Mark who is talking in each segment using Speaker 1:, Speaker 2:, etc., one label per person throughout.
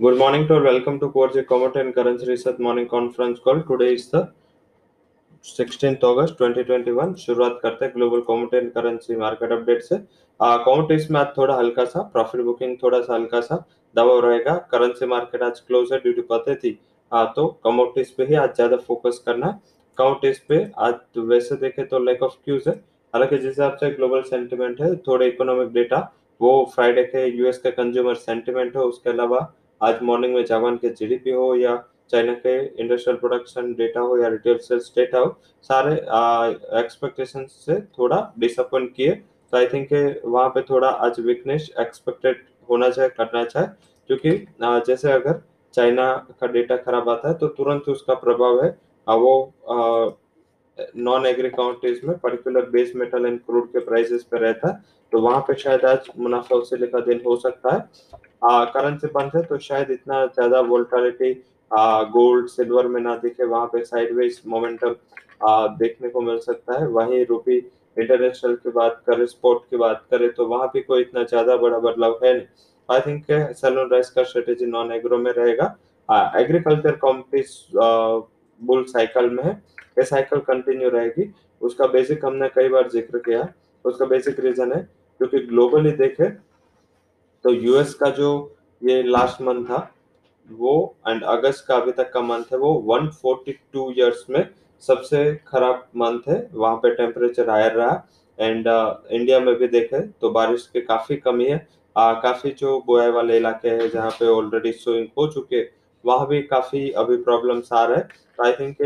Speaker 1: Good morning to all. Welcome to Core Commodity and Currency Research Morning Conference Call. Today is the 16th अगस्त 2021 शुरुआत करते हैं global commodity and currency market update से। Commodities में आज थोड़ा हल्का सा प्रॉफिट बुकिंग थोड़ा सा हल्का सा दबाव रहेगा। करेंसी मार्केट आज क्लोज है ड्यू टू पते थी। आ, तो कमोडिटीज पे ही आज ज़्यादा फोकस करना है। कमोडिटीज पे आज वैसे देखे तो लैक ऑफ़ क्यूज है। हालाँकि जिस हिसाब से ग्लोबल सेंटिमेंट है थोड़े इकोनॉमिक डेटा वो फ्राइडे के यूएस का कंज्यूमर सेंटिमेंट है उसके अलावा आज मॉर्निंग में जापान के जीडीपी हो या चाइना के इंडस्ट्रियल प्रोडक्शन डेटा हो या रिटेल सेल्स डेटा हो, सारे एक्सपेक्टेशन से थोड़ा डिसअपॉइंट किए। तो आई थिंक वहाँ पे थोड़ा आज वीकनेस एक्सपेक्टेड होना चाहिए करना चाहिए क्योंकि जैसे अगर चाइना का डेटा खराब आता है तो तुरंत उसका प्रभाव है। वो नॉन एग्री काउंट्रीज में particular base metal and crude के प्राइसेस पे रहता है। तो वहाँ पे शायद आज मुनाफा वसूली का दिन हो सकता है। करंट से बंद है तो शायद इतना ज़्यादा वोल्टालिटी गोल्ड सिल्वर में ना दिखे। वहाँ पे साइडवेज मोमेंटम देखने को मिल सकता है। वहीं रुपी इंटरनेशनल की बात करें स्पोर्ट की बात करें तो वहाँ भी कोई इतना ज़्यादा बड़ा बदलाव है नहीं। I think sell on rise का स्ट्रेटेजी नॉन एग्रो में रहेगा। एग्रीकल्चर कॉम्पिस बुल साइकिल में है। ये साइकिल कंटिन्यू रहेगी। उसका बेसिक हमने कई बार ज़िक्र किया। उसका बेसिक रीजन है। क्योंकि ग्लोबली देखे तो यूएस का जो ये लास्ट मंथ था वो एंड अगस्त का अभी तक का मंथ है वो 142 इयर्स में सबसे खराब मंथ है। वहाँ पे टेम्परेचर हायर रहा एंड इंडिया uh, में भी देखे तो बारिश की काफ़ी कमी है। uh, काफ़ी जो बोया वाले इलाके हैं जहाँ पे ऑलरेडी सोइंग हो चुके वहाँ भी काफ़ी अभी प्रॉब्लम्स आ रहे हैं। आई थिंक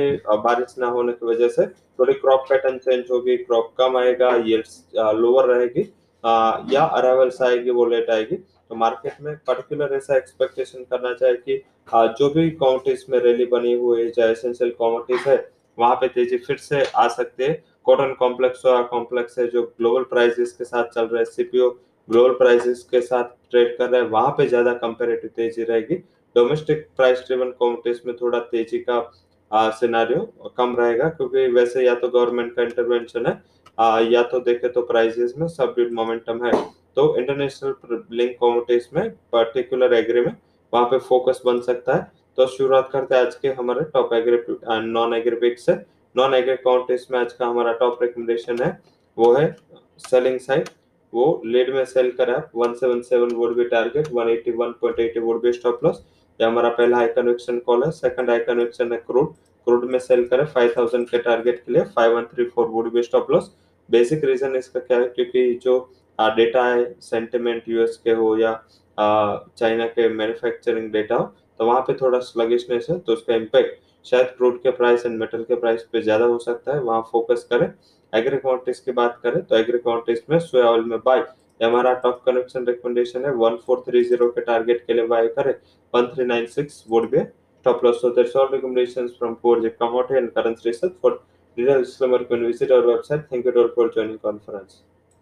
Speaker 1: बारिश ना होने की वजह से थोड़ी क्रॉप पैटर्न चेंज होगी क्रॉप कम आएगा यील्ड्स लोअर रहेगी। Uh, या अराइवल्स आएगी वो लेट आएगी। तो मार्केट में पर्टिकुलर ऐसा एक्सपेक्टेशन करना चाहिए कि जो भी कॉमोडिटीज में रैली बनी हुई है चाहे एसेंशियल कॉमोडिटीज है वहाँ पे तेज़ी फिर से आ सकते हैं। कॉटन कॉम्प्लेक्स कॉम्प्लेक्स है जो ग्लोबल प्राइसेस के साथ चल रहे हैं सीपीओ ग्लोबल प्राइसेस के साथ ट्रेड कर रहे हैं वहाँ पे ज़्यादा कंपेरेटिव तेज़ी रहेगी। डोमेस्टिक प्राइस ड्रिवन कॉमोडिटीज में थोड़ा तेज़ी का सिनारियो कम रहेगा क्योंकि वैसे या तो गवर्नमेंट का इंटरवेंशन है आ, या तो देखे तो प्राइसेस में सब मोमेंटम है। तो इंटरनेशनल लिंक कॉमोडिटीज में पर्टिकुलर एग्री में वहाँ पे फोकस बन सकता है। तो शुरुआत करते हैं आज के हमारे top agri non agri pick से। नॉन एग्री काउंटीज में आज का हमारा टॉप रिकमेंडेशन है वो है सेलिंग साइड वो लीड में सेल करा 177 would be target 181.80 would be stop loss ये हमारा पहला हाई कन्विक्शन कॉल है। सेकंड हाई कन्विक्शन है क्रूड क्रूड में सेल करे 5000 के टारगेट के लिए। 5134 would be stop loss basic reason इसका क्या है? क्योंकि जो डेटा है सेंटिमेंट यूएस के हो या चाइना के मैन्युफैक्चरिंग डेटा हो तो वहाँ पे थोड़ा स्लगिशनेस है तो उसका इम्पैक्ट शायद क्रूड के प्राइस एंड मेटल के प्राइस पे ज़्यादा हो सकता है। वहाँ फोकस करें। एग्री कॉन्टिस की बात करें तो एग्री कॉन्टिस में सोया ऑयल में बाय हमारा टॉप कनेक्शन रिकमेंडेशन है। वन फोर थ्री ज़ीरो के टारगेट के लिए बाय करें। One three nine six would be top loss होते हैं solve recommendation from four G com and current research for details from our website thank you too for joining conference